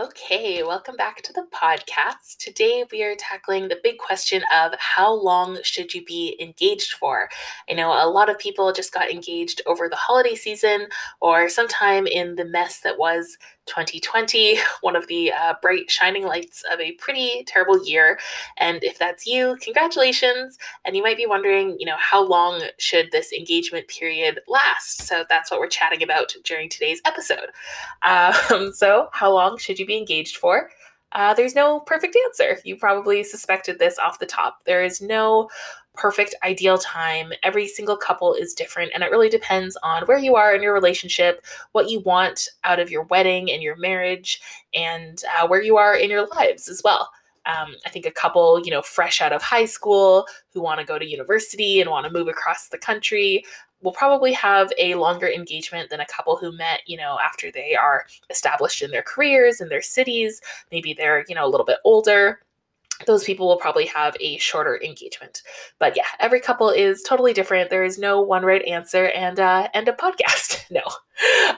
Okay, welcome back to the podcast. Today we are tackling the big question of how long should you be engaged for? I know a lot of people just got engaged over the holiday season or sometime in the mess that was 2020, one of the uh, bright shining lights of a pretty terrible year. And if that's you, congratulations. And you might be wondering, you know, how long should this engagement period last? So that's what we're chatting about during today's episode. Um, so, how long should you be engaged for? Uh, there's no perfect answer. You probably suspected this off the top. There is no perfect ideal time. Every single couple is different, and it really depends on where you are in your relationship, what you want out of your wedding and your marriage, and uh, where you are in your lives as well. Um, I think a couple, you know, fresh out of high school who want to go to university and want to move across the country will probably have a longer engagement than a couple who met, you know, after they are established in their careers in their cities. Maybe they're, you know, a little bit older those people will probably have a shorter engagement. But yeah, every couple is totally different. There is no one right answer and uh, and a podcast. no,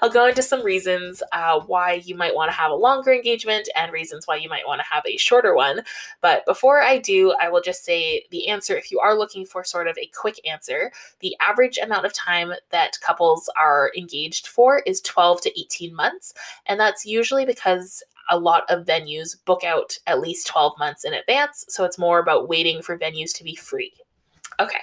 I'll go into some reasons uh, why you might want to have a longer engagement and reasons why you might want to have a shorter one. But before I do, I will just say the answer. If you are looking for sort of a quick answer, the average amount of time that couples are engaged for is 12 to 18 months, and that's usually because a lot of venues book out at least 12 months in advance. So it's more about waiting for venues to be free. Okay,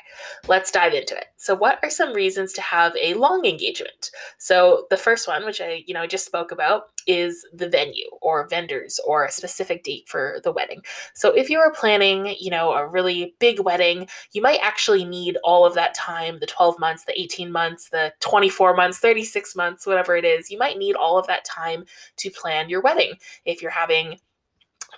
let's dive into it. So, what are some reasons to have a long engagement? So, the first one, which I, you know, just spoke about, is the venue or vendors or a specific date for the wedding. So, if you are planning, you know, a really big wedding, you might actually need all of that time, the 12 months, the 18 months, the 24 months, 36 months, whatever it is. You might need all of that time to plan your wedding. If you're having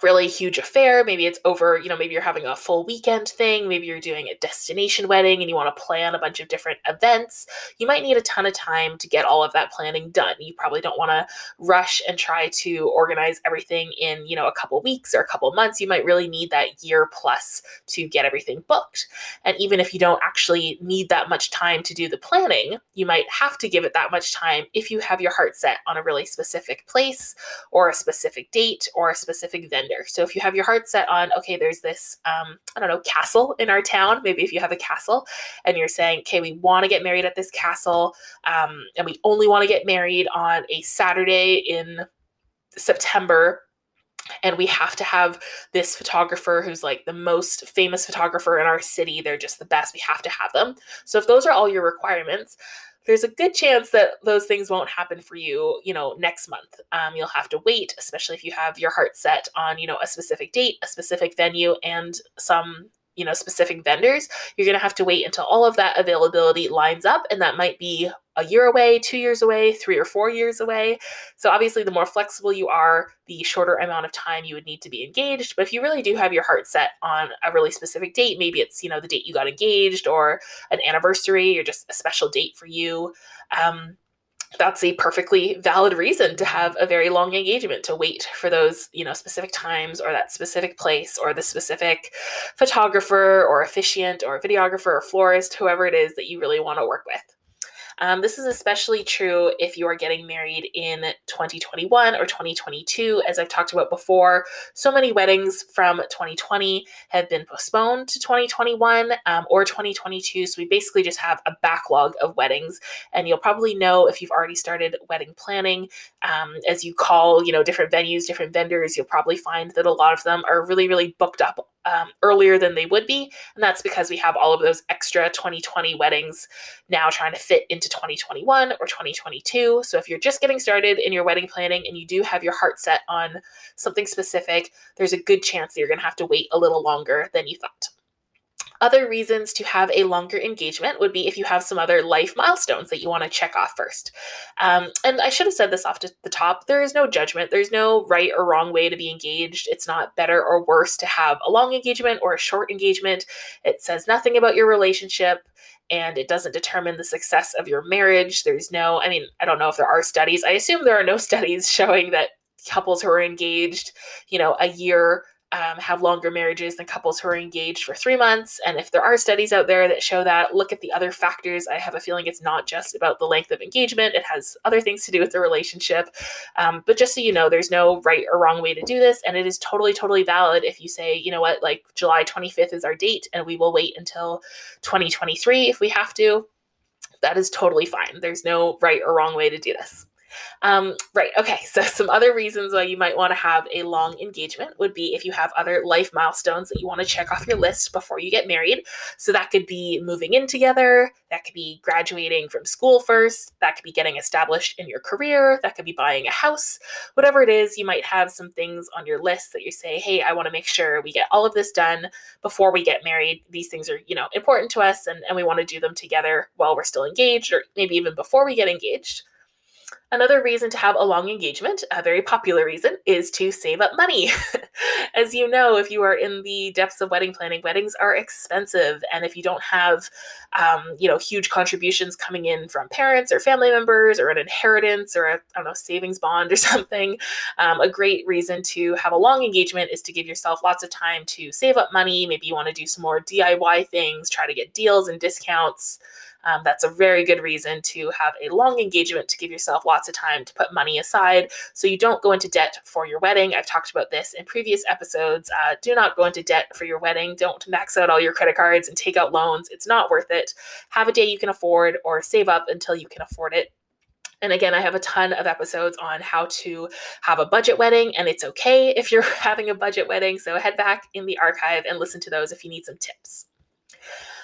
really huge affair. Maybe it's over, you know, maybe you're having a full weekend thing. Maybe you're doing a destination wedding and you want to plan a bunch of different events. You might need a ton of time to get all of that planning done. You probably don't want to rush and try to organize everything in, you know, a couple weeks or a couple months. You might really need that year plus to get everything booked. And even if you don't actually need that much time to do the planning, you might have to give it that much time if you have your heart set on a really specific place or a specific date or a specific venue So if you have your heart set on, okay, there's this, um, I don't know, castle in our town, maybe if you have a castle and you're saying, okay, we want to get married at this castle um, and we only want to get married on a Saturday in September and we have to have this photographer who's like the most famous photographer in our city they're just the best we have to have them. So if those are all your requirements there's a good chance that those things won't happen for you you know next month. Um, you'll have to wait especially if you have your heart set on you know a specific date a specific venue and some you know specific vendors you're going to have to wait until all of that availability lines up and that might be a year away two years away three or four years away. So obviously the more flexible you are the shorter amount of time you would need to be engaged. But if you really do have your heart set on a really specific date maybe it's you know the date you got engaged or an anniversary or just a special date for you um, that's a perfectly valid reason to have a very long engagement to wait for those you know specific times or that specific place or the specific photographer or officiant or videographer or florist whoever it is that you really want to work with um, this is especially true if you are getting married in 2021 or 2022. As I've talked about before, so many weddings from 2020 have been postponed to 2021 um, or 2022. So we basically just have a backlog of weddings. And you'll probably know if you've already started wedding planning, um, as you call, you know, different venues, different vendors, you'll probably find that a lot of them are really, really booked up um, earlier than they would be. And that's because we have all of those extra 2020 weddings now trying to fit into 2021 or 2022. So if you're just getting started in your wedding planning and you do have your heart set on something specific, there's a good chance that you're going to have to wait a little longer than you thought. Other reasons to have a longer engagement would be if you have some other life milestones that you want to check off first. Um, and I should have said this off to the top there is no judgment, there's no right or wrong way to be engaged. It's not better or worse to have a long engagement or a short engagement. It says nothing about your relationship and it doesn't determine the success of your marriage. There's no, I mean, I don't know if there are studies. I assume there are no studies showing that couples who are engaged, you know, a year um, have longer marriages than couples who are engaged for three months. And if there are studies out there that show that, look at the other factors. I have a feeling it's not just about the length of engagement, it has other things to do with the relationship. Um, but just so you know, there's no right or wrong way to do this. And it is totally, totally valid if you say, you know what, like July 25th is our date and we will wait until 2023 if we have to. That is totally fine. There's no right or wrong way to do this. Um, right. Okay. So, some other reasons why you might want to have a long engagement would be if you have other life milestones that you want to check off your list before you get married. So, that could be moving in together, that could be graduating from school first, that could be getting established in your career, that could be buying a house, whatever it is. You might have some things on your list that you say, hey, I want to make sure we get all of this done before we get married. These things are, you know, important to us and, and we want to do them together while we're still engaged or maybe even before we get engaged. Another reason to have a long engagement, a very popular reason, is to save up money. As you know, if you are in the depths of wedding planning, weddings are expensive, and if you don't have, um, you know, huge contributions coming in from parents or family members, or an inheritance, or a I don't know savings bond or something, um, a great reason to have a long engagement is to give yourself lots of time to save up money. Maybe you want to do some more DIY things, try to get deals and discounts. Um, that's a very good reason to have a long engagement to give yourself lots of time to put money aside so you don't go into debt for your wedding. I've talked about this in previous episodes. Uh, do not go into debt for your wedding. Don't max out all your credit cards and take out loans. It's not worth it. Have a day you can afford or save up until you can afford it. And again, I have a ton of episodes on how to have a budget wedding, and it's okay if you're having a budget wedding. So head back in the archive and listen to those if you need some tips.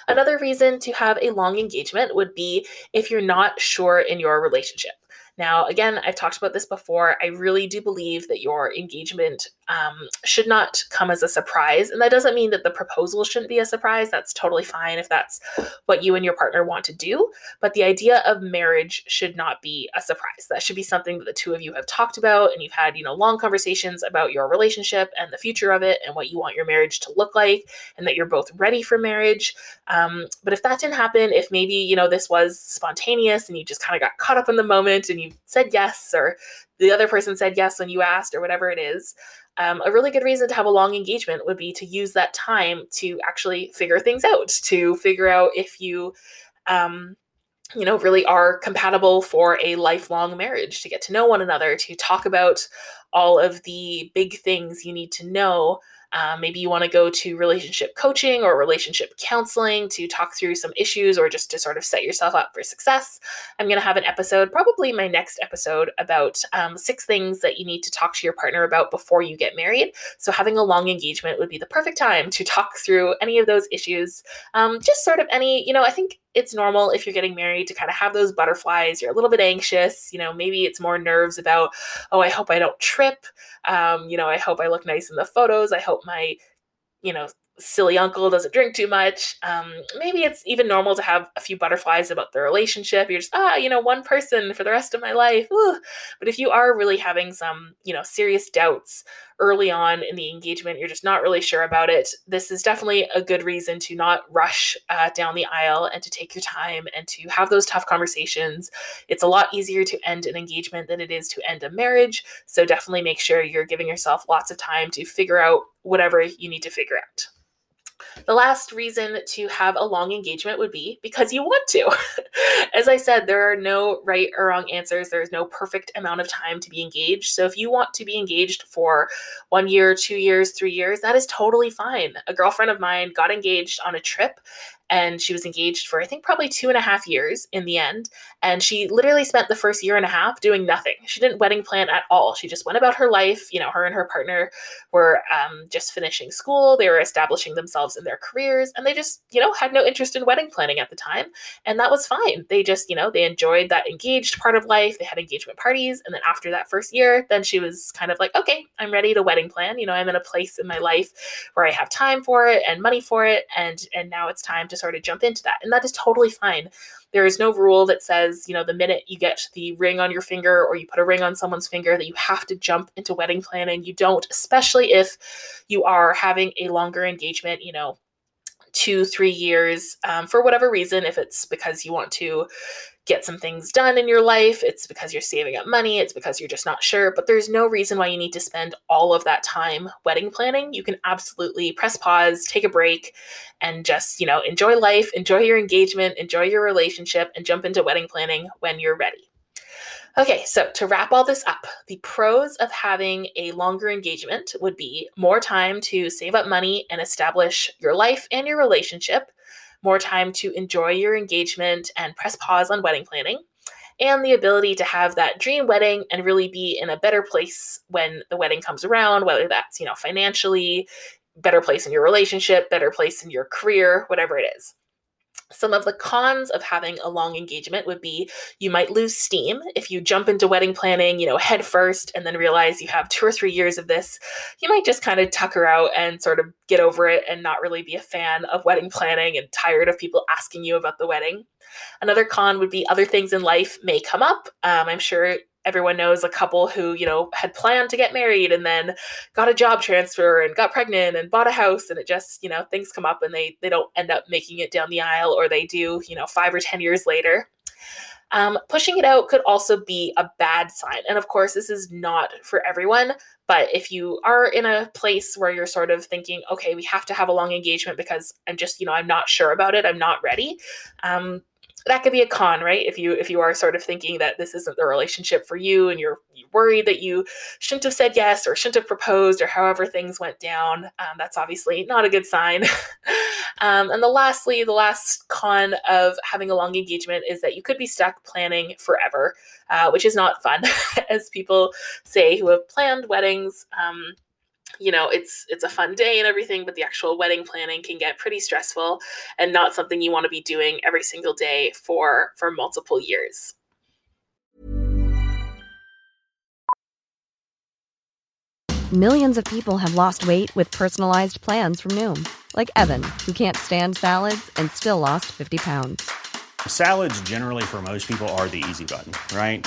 Another reason to have a long engagement would be if you're not sure in your relationship. Now, again, I've talked about this before. I really do believe that your engagement um, should not come as a surprise. And that doesn't mean that the proposal shouldn't be a surprise. That's totally fine if that's what you and your partner want to do. But the idea of marriage should not be a surprise. That should be something that the two of you have talked about and you've had, you know, long conversations about your relationship and the future of it and what you want your marriage to look like and that you're both ready for marriage. Um, but if that didn't happen, if maybe, you know, this was spontaneous and you just kind of got caught up in the moment and you said yes or the other person said yes when you asked or whatever it is, um, a really good reason to have a long engagement would be to use that time to actually figure things out, to figure out if you um, you know, really are compatible for a lifelong marriage to get to know one another, to talk about all of the big things you need to know um, maybe you want to go to relationship coaching or relationship counseling to talk through some issues or just to sort of set yourself up for success. I'm going to have an episode, probably my next episode, about um, six things that you need to talk to your partner about before you get married. So, having a long engagement would be the perfect time to talk through any of those issues. Um, just sort of any, you know, I think it's normal if you're getting married to kind of have those butterflies. You're a little bit anxious. You know, maybe it's more nerves about, oh, I hope I don't trip. Um, you know, I hope I look nice in the photos. I hope my, you know, silly uncle doesn't drink too much. Um, maybe it's even normal to have a few butterflies about the relationship. You're just, ah, you know, one person for the rest of my life. Ooh. But if you are really having some, you know, serious doubts early on in the engagement, you're just not really sure about it, this is definitely a good reason to not rush uh, down the aisle and to take your time and to have those tough conversations. It's a lot easier to end an engagement than it is to end a marriage. So definitely make sure you're giving yourself lots of time to figure out whatever you need to figure out. The last reason to have a long engagement would be because you want to. As I said, there are no right or wrong answers. There is no perfect amount of time to be engaged. So if you want to be engaged for one year, two years, three years, that is totally fine. A girlfriend of mine got engaged on a trip and she was engaged for I think probably two and a half years in the end. And she literally spent the first year and a half doing nothing. She didn't wedding plan at all. She just went about her life. You know, her and her partner were um, just finishing school. They were establishing themselves in their careers, and they just you know had no interest in wedding planning at the time, and that was fine. They just you know they enjoyed that engaged part of life. They had engagement parties, and then after that first year, then she was kind of like, okay, I'm ready to wedding plan. You know, I'm in a place in my life where I have time for it and money for it, and and now it's time to to sort of jump into that. And that is totally fine. There is no rule that says, you know, the minute you get the ring on your finger or you put a ring on someone's finger that you have to jump into wedding planning. You don't, especially if you are having a longer engagement, you know, two, three years um, for whatever reason, if it's because you want to get some things done in your life, it's because you're saving up money, it's because you're just not sure, but there's no reason why you need to spend all of that time wedding planning. You can absolutely press pause, take a break, and just, you know, enjoy life, enjoy your engagement, enjoy your relationship, and jump into wedding planning when you're ready. Okay, so to wrap all this up, the pros of having a longer engagement would be more time to save up money and establish your life and your relationship, more time to enjoy your engagement and press pause on wedding planning, and the ability to have that dream wedding and really be in a better place when the wedding comes around, whether that's, you know, financially, better place in your relationship, better place in your career, whatever it is. Some of the cons of having a long engagement would be you might lose steam if you jump into wedding planning, you know, head first and then realize you have two or three years of this. You might just kind of tucker out and sort of get over it and not really be a fan of wedding planning and tired of people asking you about the wedding. Another con would be other things in life may come up. Um, I'm sure everyone knows a couple who, you know, had planned to get married and then got a job transfer and got pregnant and bought a house and it just, you know, things come up and they they don't end up making it down the aisle or they do, you know, 5 or 10 years later. Um, pushing it out could also be a bad sign. And of course, this is not for everyone. But if you are in a place where you're sort of thinking, okay, we have to have a long engagement because I'm just, you know, I'm not sure about it, I'm not ready, um, that could be a con, right? If you if you are sort of thinking that this isn't the relationship for you and you're, worried that you shouldn't have said yes or shouldn't have proposed or however things went down, um, that's obviously not a good sign. um, and the lastly, the last con of having a long engagement is that you could be stuck planning forever, uh, which is not fun, as people say who have planned weddings. Um, you know it's it's a fun day and everything but the actual wedding planning can get pretty stressful and not something you want to be doing every single day for for multiple years. Millions of people have lost weight with personalized plans from noom like evan who can't stand salads and still lost 50 pounds. Salads generally for most people are the easy button right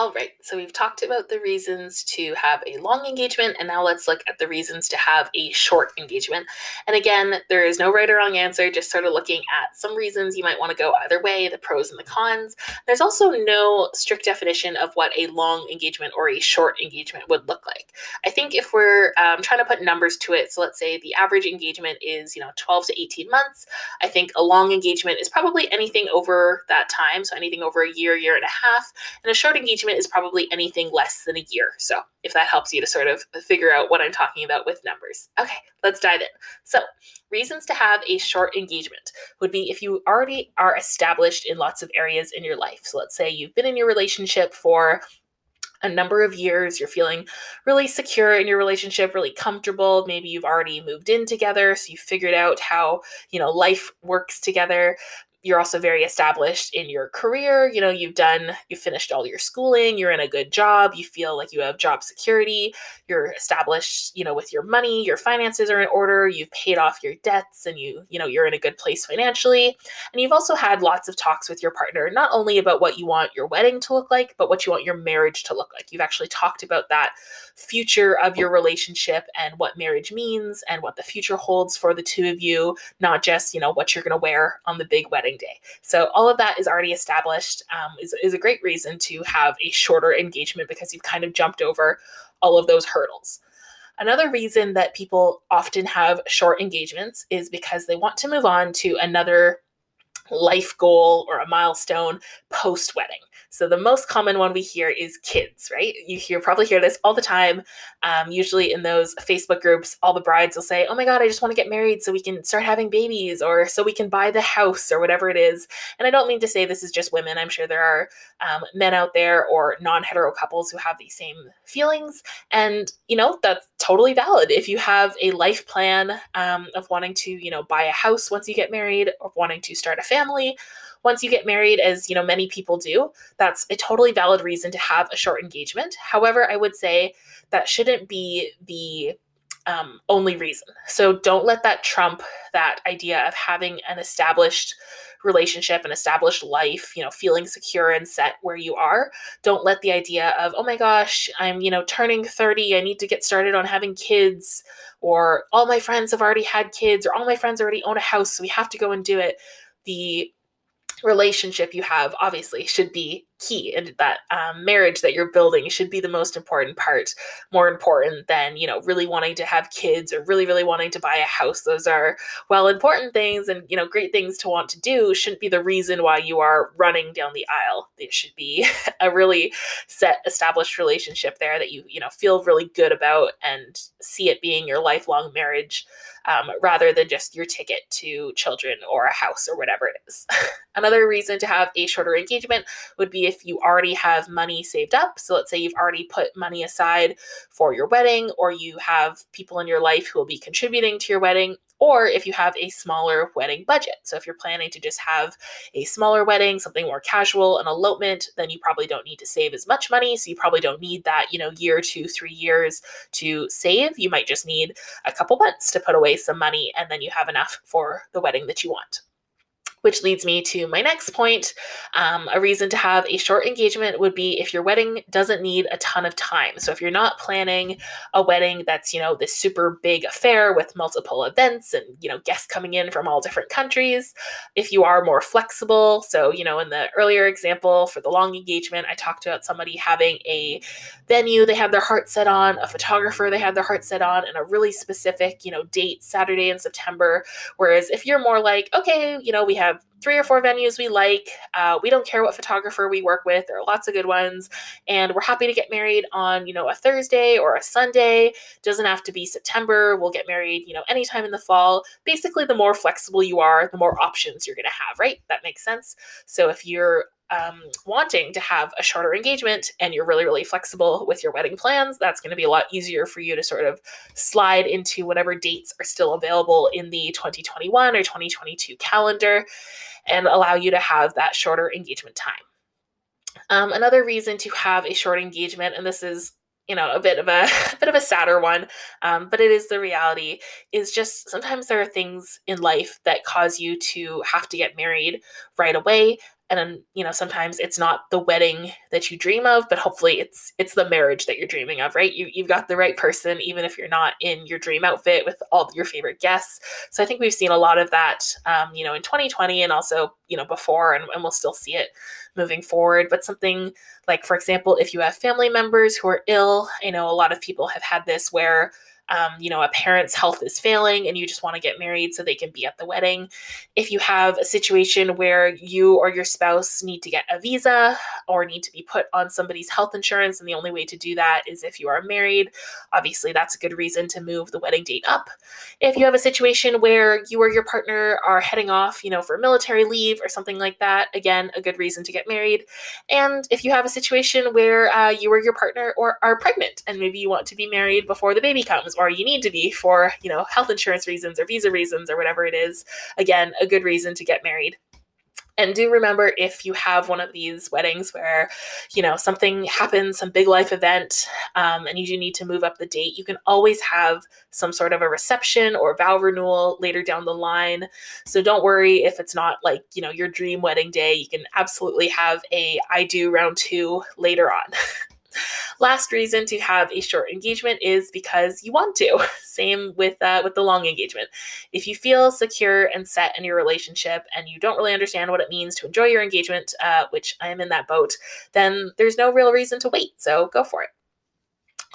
All right, so we've talked about the reasons to have a long engagement, and now let's look at the reasons to have a short engagement. And again, there is no right or wrong answer, just sort of looking at some reasons you might want to go either way, the pros and the cons. There's also no strict definition of what a long engagement or a short engagement would look like. I think if we're um, trying to put numbers to it, so let's say the average engagement is, you know, 12 to 18 months, I think a long engagement is probably anything over that time, so anything over a year, year and a half, and a short engagement is probably anything less than a year. So, if that helps you to sort of figure out what I'm talking about with numbers. Okay, let's dive in. So, reasons to have a short engagement would be if you already are established in lots of areas in your life. So, let's say you've been in your relationship for a number of years, you're feeling really secure in your relationship, really comfortable. Maybe you've already moved in together, so you figured out how, you know, life works together you're also very established in your career. You know, you've done, you finished all your schooling, you're in a good job, you feel like you have job security, you're established, you know, with your money, your finances are in order, you've paid off your debts and you, you know, you're in a good place financially. And you've also had lots of talks with your partner, not only about what you want your wedding to look like, but what you want your marriage to look like. You've actually talked about that future of your relationship and what marriage means and what the future holds for the two of you, not just, you know, what you're going to wear on the big wedding day. So all of that is already established, um, is, is a great reason to have a shorter engagement because you've kind of jumped over all of those hurdles. Another reason that people often have short engagements is because they want to move on to another life goal or a milestone post wedding. So the most common one we hear is kids, right? You hear probably hear this all the time. Um, usually in those Facebook groups, all the brides will say, "Oh my God, I just want to get married so we can start having babies, or so we can buy the house, or whatever it is." And I don't mean to say this is just women. I'm sure there are um, men out there or non-hetero couples who have these same feelings, and you know that's totally valid. If you have a life plan um, of wanting to, you know, buy a house once you get married, or wanting to start a family once you get married, as you know, many people do, that's a totally valid reason to have a short engagement. However, I would say that shouldn't be the um, only reason. So don't let that trump that idea of having an established relationship, an established life, you know, feeling secure and set where you are. Don't let the idea of, oh my gosh, I'm, you know, turning 30, I need to get started on having kids, or all my friends have already had kids, or all my friends already own a house, so we have to go and do it. The relationship you have obviously should be key and that um, marriage that you're building should be the most important part more important than you know really wanting to have kids or really really wanting to buy a house those are well important things and you know great things to want to do shouldn't be the reason why you are running down the aisle it should be a really set established relationship there that you you know feel really good about and see it being your lifelong marriage um, rather than just your ticket to children or a house or whatever it is. Another reason to have a shorter engagement would be if you already have money saved up. So let's say you've already put money aside for your wedding, or you have people in your life who will be contributing to your wedding, or if you have a smaller wedding budget. So if you're planning to just have a smaller wedding, something more casual, an elopement, then you probably don't need to save as much money. So you probably don't need that, you know, year, two, three years to save. You might just need a couple months to put away some money and then you have enough for the wedding that you want which leads me to my next point. Um, a reason to have a short engagement would be if your wedding doesn't need a ton of time. So if you're not planning a wedding that's, you know, this super big affair with multiple events and, you know, guests coming in from all different countries, if you are more flexible. So, you know, in the earlier example for the long engagement, I talked about somebody having a venue they had their heart set on, a photographer they had their heart set on, and a really specific, you know, date, Saturday in September. Whereas if you're more like, okay, you know, we have have three or four venues we like. Uh, we don't care what photographer we work with. There are lots of good ones, and we're happy to get married on you know a Thursday or a Sunday. Doesn't have to be September. We'll get married you know anytime in the fall. Basically, the more flexible you are, the more options you're going to have. Right? That makes sense. So if you're um, wanting to have a shorter engagement and you're really, really flexible with your wedding plans, that's going to be a lot easier for you to sort of slide into whatever dates are still available in the 2021 or 2022 calendar and allow you to have that shorter engagement time. Um, another reason to have a short engagement, and this is you know a bit of a, a bit of a sadder one um, but it is the reality is just sometimes there are things in life that cause you to have to get married right away and then, you know sometimes it's not the wedding that you dream of but hopefully it's it's the marriage that you're dreaming of right? You, you've got the right person even if you're not in your dream outfit with all your favorite guests. So i think we've seen a lot of that um, you know in 2020 and also you know before and, and we'll still see it moving forward. But something like for example if you have family members who are ill i know a lot of people have had this where um, you know, a parent's health is failing and you just want to get married so they can be at the wedding. If you have a situation where you or your spouse need to get a visa or need to be put on somebody's health insurance, and the only way to do that is if you are married, obviously that's a good reason to move the wedding date up. If you have a situation where you or your partner are heading off, you know, for military leave or something like that, again, a good reason to get married. And if you have a situation where uh, you or your partner or are pregnant and maybe you want to be married before the baby comes or you need to be for, you know, health insurance reasons or visa reasons or whatever it is. Again, a good reason to get married. And do remember if you have one of these weddings where, you know, something happens, some big life event, um, and you do need to move up the date, you can always have some sort of a reception or vow renewal later down the line. So don't worry if it's not like, you know, your dream wedding day. You can absolutely have a I do round two later on. Last reason to have a short engagement is because you want to. Same with uh, with the long engagement. If you feel secure and set in your relationship and you don't really understand what it means to enjoy your engagement, uh, which I am in that boat, then there's no real reason to wait. So go for it.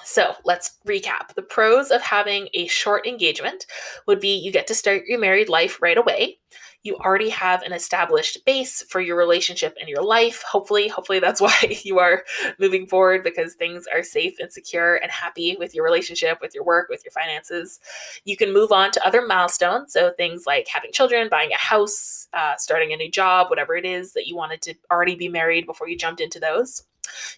So let's recap. The pros of having a short engagement would be you get to start your married life right away you already have an established base for your relationship and your life. Hopefully, hopefully that's why you are moving forward because things are safe and secure and happy with your relationship, with your work, with your finances. You can move on to other milestones. So things like having children, buying a house, uh, starting a new job, whatever it is that you wanted to already be married before you jumped into those.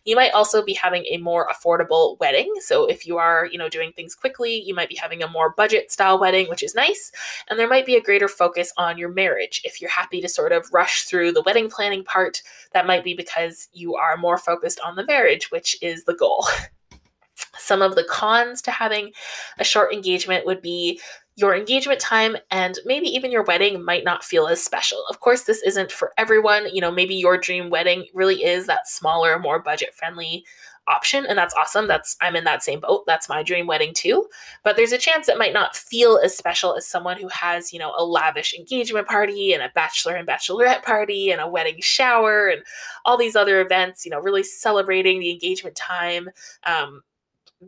You might also be having a more affordable wedding. So if you are, you know, doing things quickly, you might be having a more budget style wedding, which is nice. And there might be a greater focus on your marriage. If you're happy to sort of rush through the wedding planning part, that might be because you are more focused on the marriage, which is the goal. Some of the cons to having a short engagement would be your engagement time and maybe even your wedding might not feel as special. Of course, this isn't for everyone. You know, maybe your dream wedding really is that smaller, more budget friendly option and that's awesome that's i'm in that same boat that's my dream wedding too but there's a chance it might not feel as special as someone who has you know a lavish engagement party and a bachelor and bachelorette party and a wedding shower and all these other events you know really celebrating the engagement time um,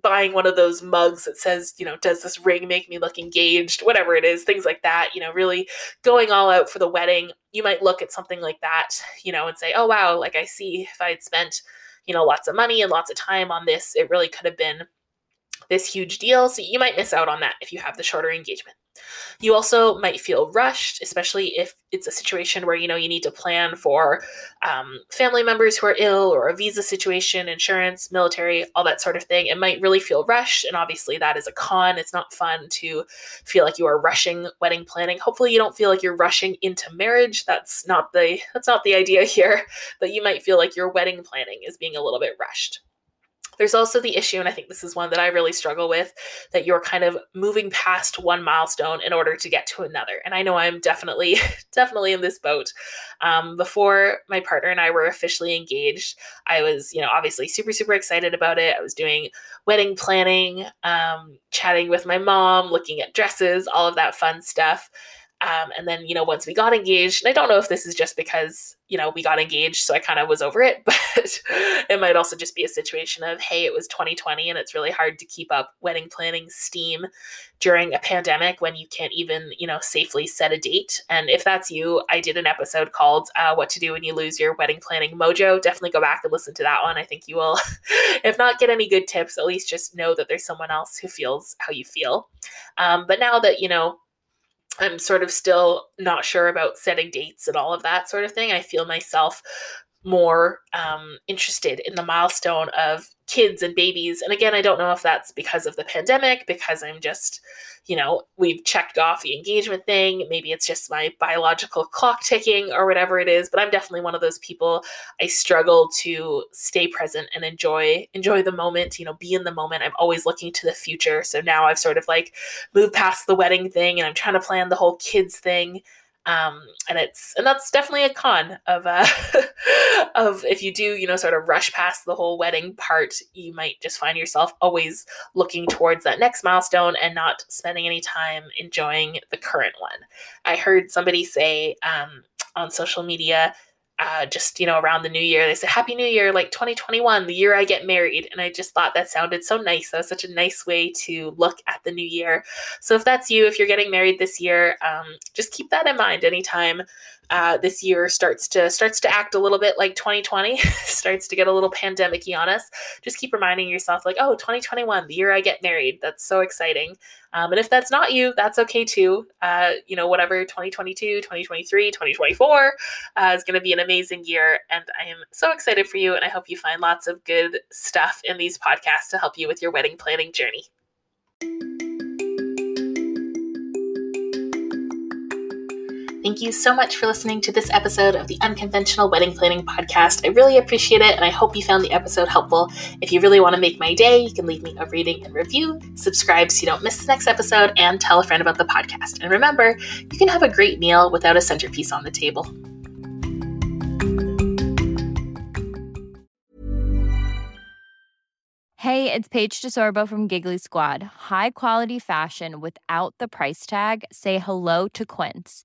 buying one of those mugs that says, you know, does this ring make me look engaged? Whatever it is, things like that, you know, really going all out for the wedding. You might look at something like that, you know, and say, oh, wow, like I see if I had spent, you know, lots of money and lots of time on this, it really could have been this huge deal. So you might miss out on that if you have the shorter engagement. You also might feel rushed, especially if it's a situation where you know you need to plan for um, family members who are ill or a visa situation, insurance, military, all that sort of thing. It might really feel rushed, and obviously that is a con. It's not fun to feel like you are rushing wedding planning. Hopefully, you don't feel like you're rushing into marriage. That's not the that's not the idea here. But you might feel like your wedding planning is being a little bit rushed. There's also the issue, and I think this is one that I really struggle with, that you're kind of moving past one milestone in order to get to another. And I know I'm definitely, definitely in this boat. Um, before my partner and I were officially engaged, I was, you know, obviously super, super excited about it. I was doing wedding planning, um, chatting with my mom, looking at dresses, all of that fun stuff. Um, and then, you know, once we got engaged, and I don't know if this is just because, you know, we got engaged, so I kind of was over it, but it might also just be a situation of, hey, it was 2020 and it's really hard to keep up wedding planning steam during a pandemic when you can't even, you know, safely set a date. And if that's you, I did an episode called uh, What to Do When You Lose Your Wedding Planning Mojo. Definitely go back and listen to that one. I think you will, if not get any good tips, at least just know that there's someone else who feels how you feel. Um, but now that, you know, I'm sort of still not sure about setting dates and all of that sort of thing. I feel myself more um, interested in the milestone of kids and babies. And again, I don't know if that's because of the pandemic, because I'm just, you know, we've checked off the engagement thing. Maybe it's just my biological clock ticking or whatever it is. But I'm definitely one of those people. I struggle to stay present and enjoy enjoy the moment. You know, be in the moment. I'm always looking to the future. So now I've sort of like moved past the wedding thing, and I'm trying to plan the whole kids thing um, and it's and that's definitely a con of uh, of if you do you know sort of rush past the whole wedding part you might just find yourself always looking towards that next milestone and not spending any time enjoying the current one. I heard somebody say um, on social media uh, just you know around the new year they said happy new year like 2021 the year i get married. And i just thought that sounded so nice. That was such a nice way to look at the new year. So if that's you if you're getting married this year um, just keep that in mind anytime uh, this year starts to starts to act a little bit like 2020 starts to get a little pandemicy on us. Just keep reminding yourself like oh 2021 the year i get married that's so exciting. Um, and if that's not you that's okay too. Uh, you know whatever 2022 2023 2024 uh, is going to be an amazing year and i am so excited for you and i hope you find lots of good stuff in these podcasts to help you with your wedding planning journey Thank you so much for listening to this episode of the Unconventional Wedding Planning Podcast. I really appreciate it, and I hope you found the episode helpful. If you really want to make my day, you can leave me a rating and review, subscribe so you don't miss the next episode, and tell a friend about the podcast. And remember, you can have a great meal without a centerpiece on the table. Hey, it's Paige DeSorbo from Giggly Squad. High quality fashion without the price tag? Say hello to Quince.